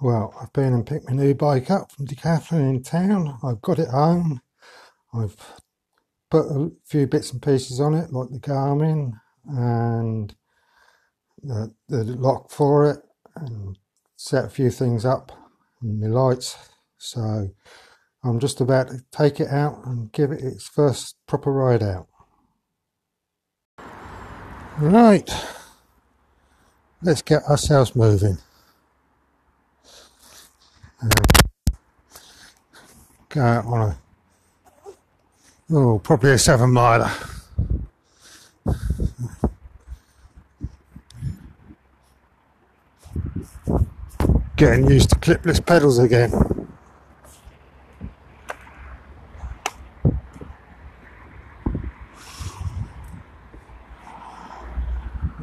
Well, I've been and picked my new bike up from Decathlon in town. I've got it home. I've put a few bits and pieces on it, like the Garmin and the, the lock for it, and set a few things up and the lights. So I'm just about to take it out and give it its first proper ride out. Right, let's get ourselves moving. Um, go out on a oh probably a seven miler. Getting used to clipless pedals again.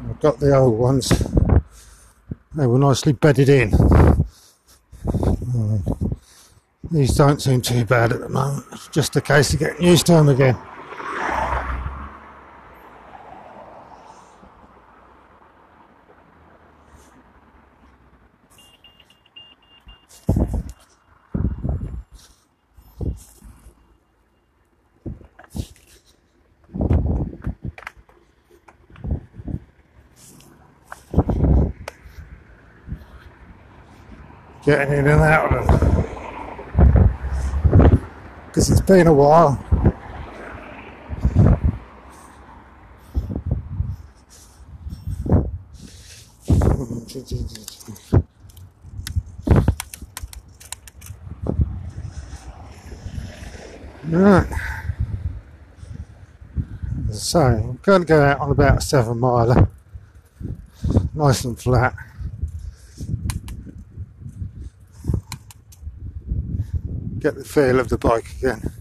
I've got the old ones. They were nicely bedded in. These don't seem too bad at the moment. It's just a case of getting used to them again. Getting in and out of them been a while. Right. So I'm going to go out on about a seven miler, nice and flat. get the feel of the bike again.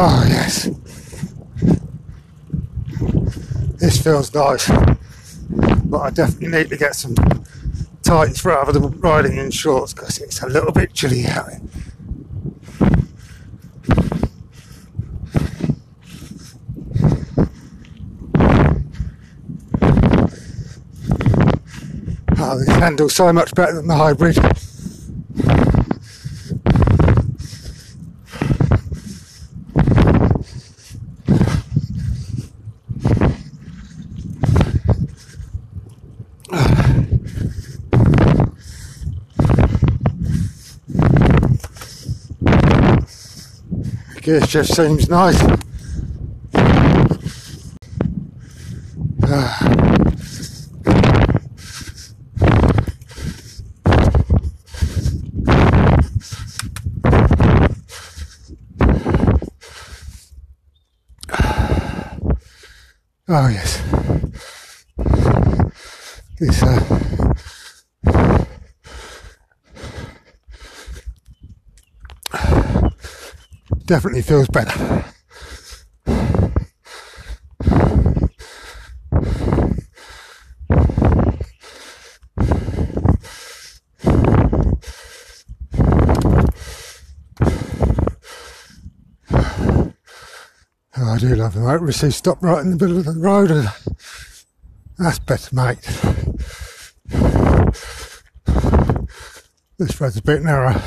Oh yes, this feels nice, but I definitely need to get some tights rather than riding in shorts because it's a little bit chilly out. Oh, this handles so much better than the hybrid. Gear shift seems nice. Oh yes. This uh, definitely feels better. Oh, I do love the motorists stop right in the middle of the road. And that's better, mate. This road's a bit narrow.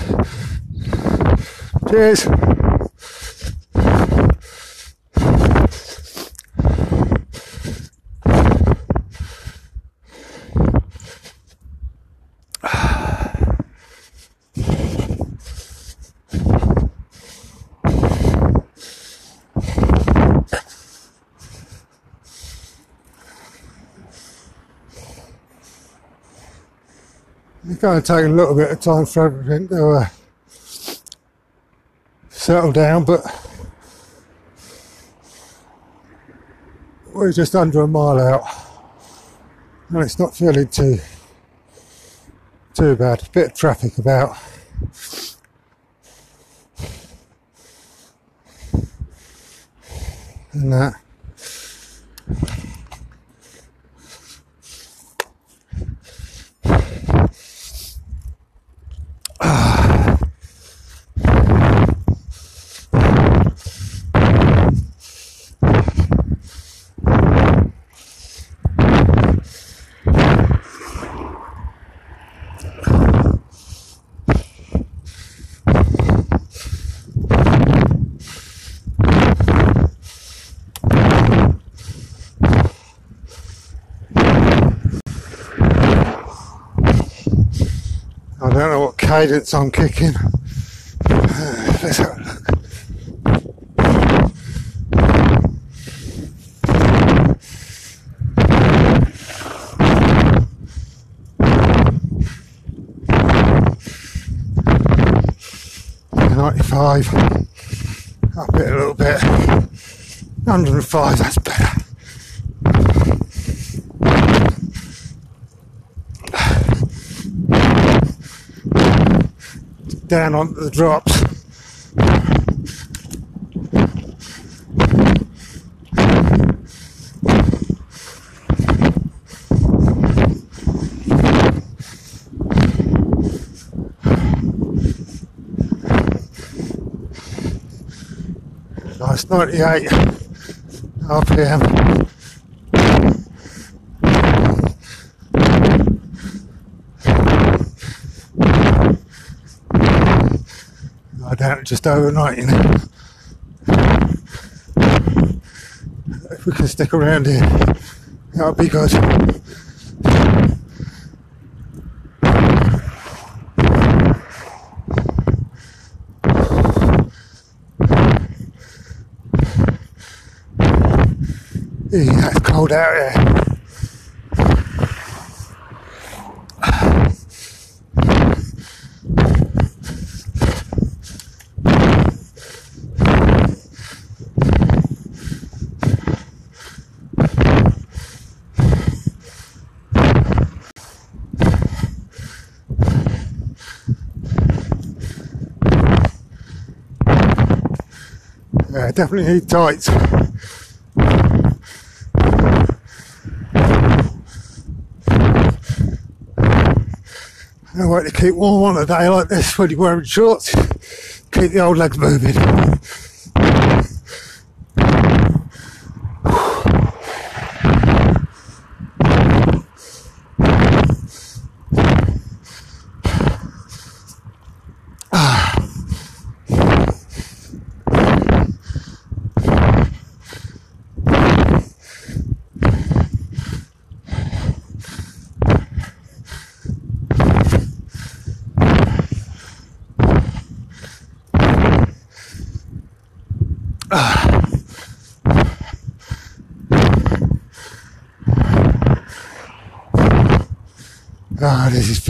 Cheers. Going to take a little bit of time for everything to uh, settle down, but we're just under a mile out and it's not feeling too too bad. A bit of traffic about. And that. I don't know what cadence I'm kicking. Let's have a look. Ninety-five. Up it a little bit. 105, that's better. Down onto the drops. Nice 98 RPM. I doubt just overnight, you know. If we can stick around here, that'll be good. Yeah, it's cold out here. Yeah, definitely need tights. No way to keep warm on a day like this when you're wearing shorts. Keep the old legs moving.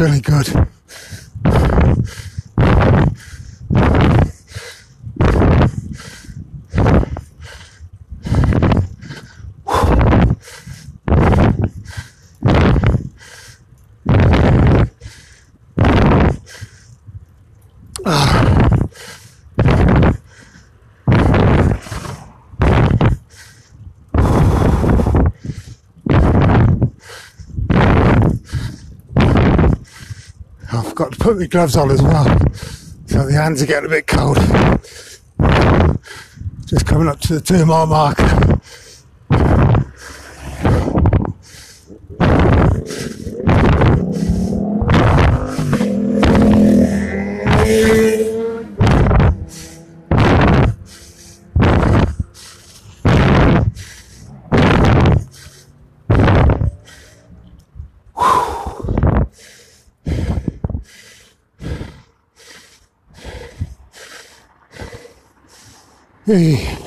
Feeling good. Got to put my gloves on as well, so the hands are getting a bit cold. Just coming up to the two mile mark. Hey.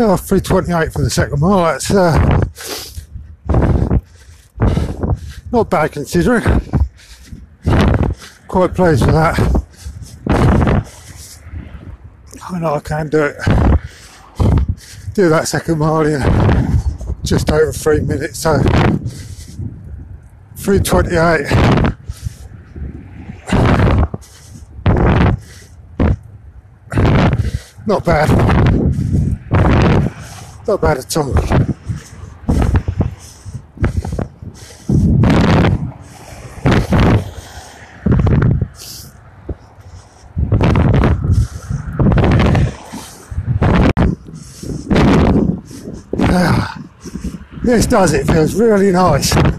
Oh, 328 for the second mile. That's uh, not bad considering. Quite pleased with that. Know I can do it. Do that second mile in just over three minutes. So 328. Not bad. Not bad at all. This does it, feels really nice. I'm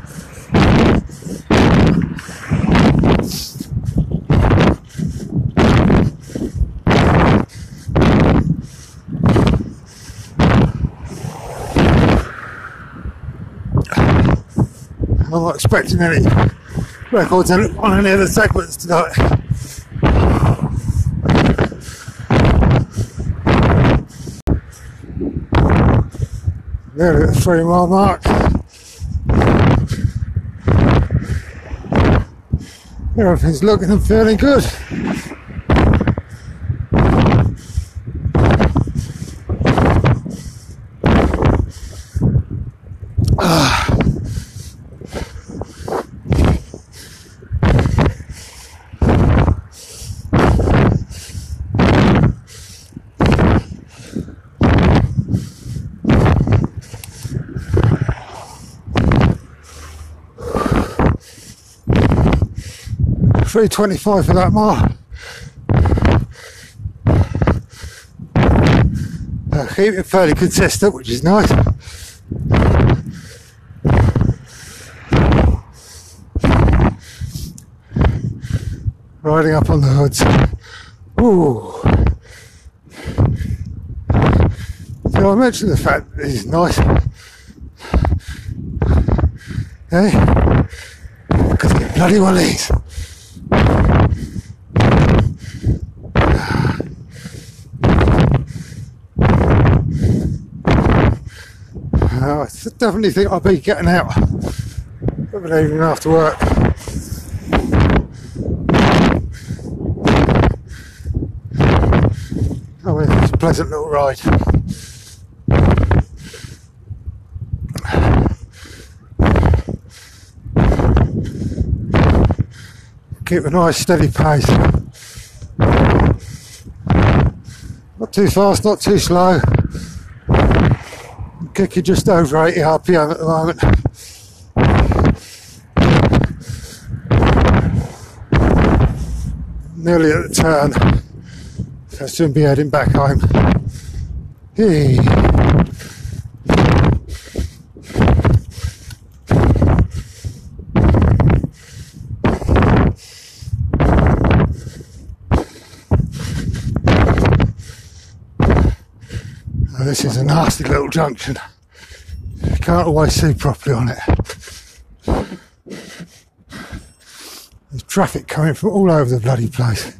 not expecting any records on any of the segments tonight. Nearly at the three mile mark. Everything's looking and feeling good. Three twenty-five for that mile. Uh, keep it fairly consistent, which is nice. Riding up on the hoods. Ooh. So I mentioned the fact that it's nice. Hey? Because bloody well is. Uh, I definitely think I'll be getting out of an evening after work. Mean, it's a pleasant little ride. Keep a nice steady pace. Not too fast, not too slow. Kicking just over 80 RPM at the moment. Nearly at the turn. I'll soon be heading back home. Hey. Oh, this is a nasty little junction. You can't always see properly on it. There's traffic coming from all over the bloody place.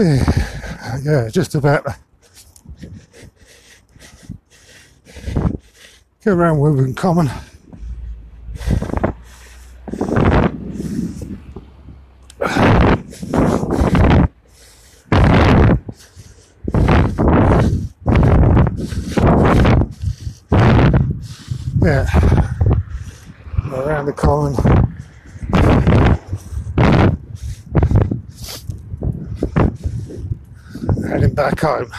Yeah, just about. Go around Wimbledon Common. Yeah, around the common. Heading back home.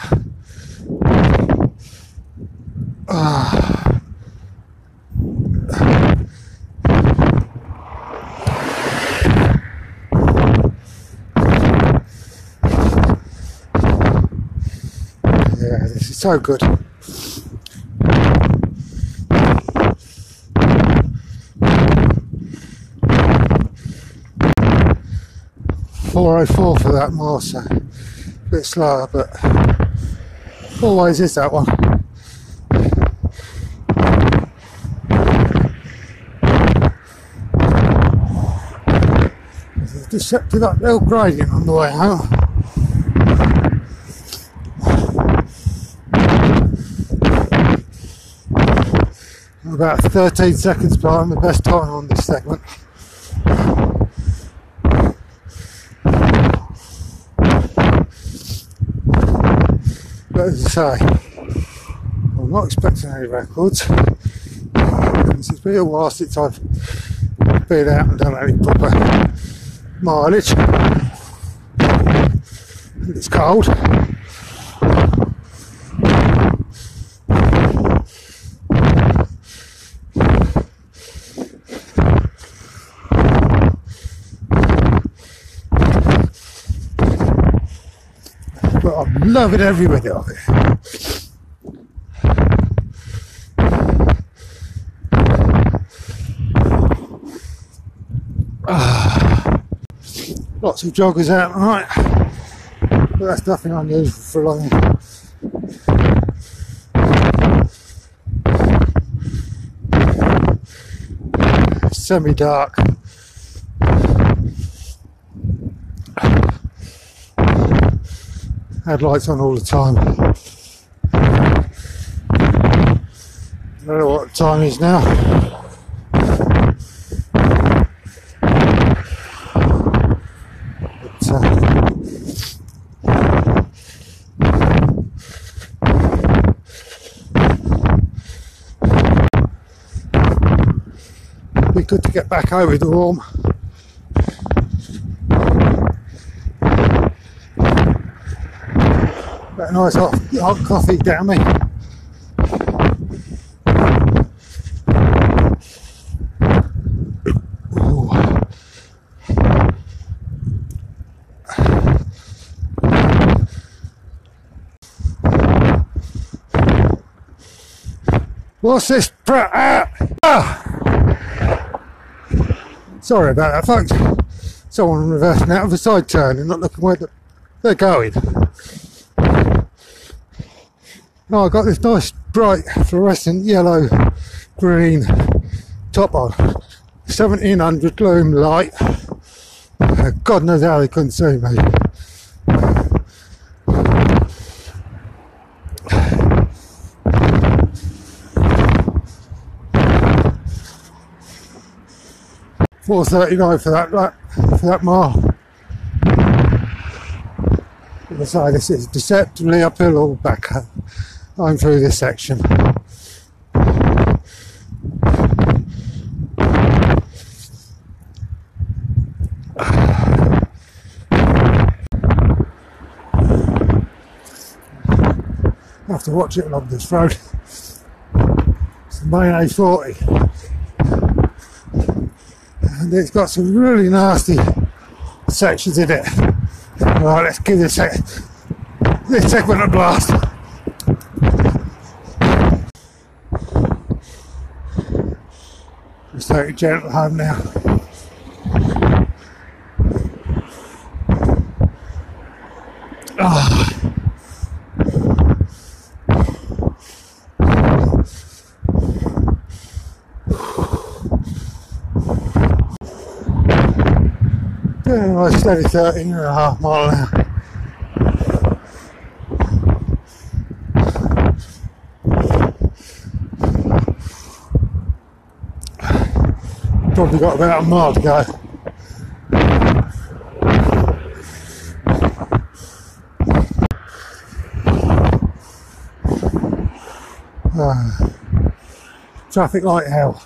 Ah. Yeah, this is so good. Four oh four for that so bit slower, but always is that one. Deceptive uphill gradient on the way home. About 13 seconds behind the best time on this segment. But as I say, I'm not expecting any records. It's been a while since I've been out and done any proper mileage. It's cold. I'm loving every minute of it. Ah. Lots of joggers out tonight, but that's nothing unusual for long. Semi-dark. Headlights on all the time. I don't know what time is now. But, uh, be good to get back with the warm. Nice hot, hot coffee down me. What's this? Pra- ah! ah! Sorry about that, folks. Someone reversing out of a side turn and not looking where they're going. Oh, I got this nice bright fluorescent yellow green top on. 1700 lumen light. God knows how they couldn't see me. Four thirty nine for that, for that mile. As I say, this is deceptively uphill or back. I'm through this section. Have to watch it along this road. It's the main A40 and it's got some really nasty sections in it. Right, let's give this, this segment a blast. Take gentle home now. Ah. Yeah, nice steady 13 and a half mile hour. Probably got about a mile to go. Ah. traffic light hell.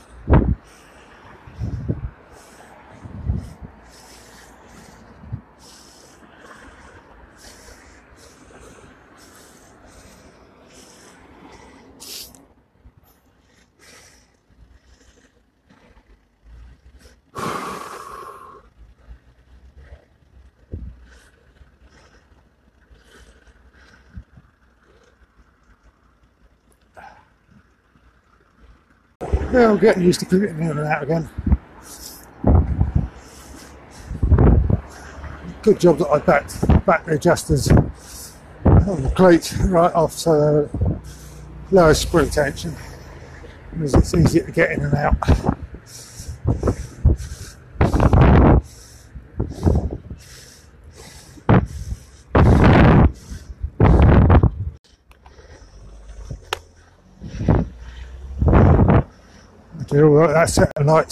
Yeah, I'm getting used to commuting in and out again. Good job that I backed back the adjusters on the cleat right off so lower spring tension because it's easier to get in and out. All right, all that satellite.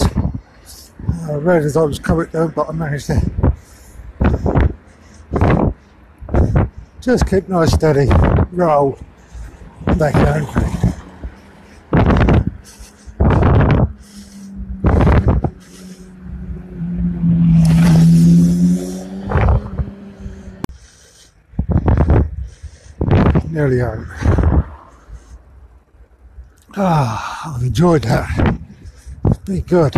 I read as I was coming down, but I managed to just keep nice steady, roll back down. nearly home. Ah, I've enjoyed that. It's good.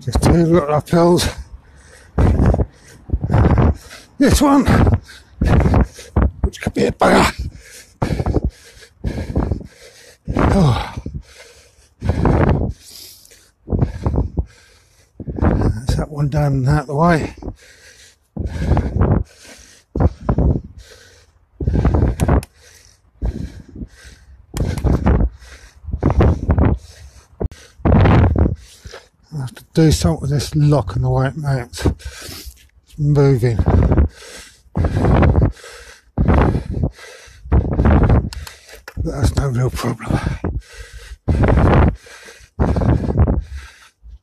Just turn two little uphills. This one, which could be a bugger. Oh. That's that one down out the way. I have to do something with this lock and the way it mounts. It's moving. But that's no real problem.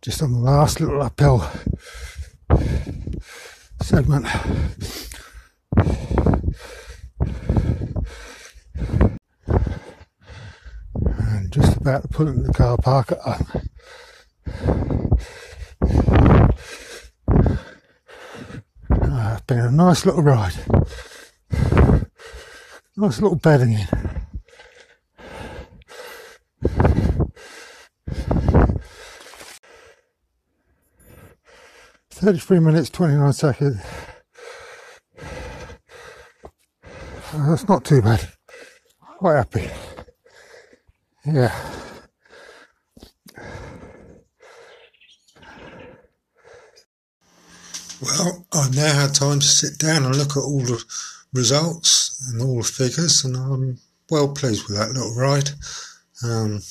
Just on the last little uphill segment. And just about to pull into the car park at home. Ah, it's been a nice little ride. Nice little bedding in. Thirty-three minutes, twenty-nine seconds. That's not too bad. Quite happy. Yeah. Well, I've now had time to sit down and look at all the results and all the figures, and I'm well pleased with that little ride. Um,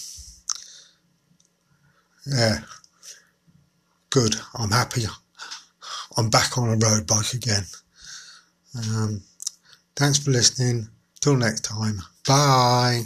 yeah, good. I'm happy. I'm back on a road bike again. Um, thanks for listening. Till next time. Bye.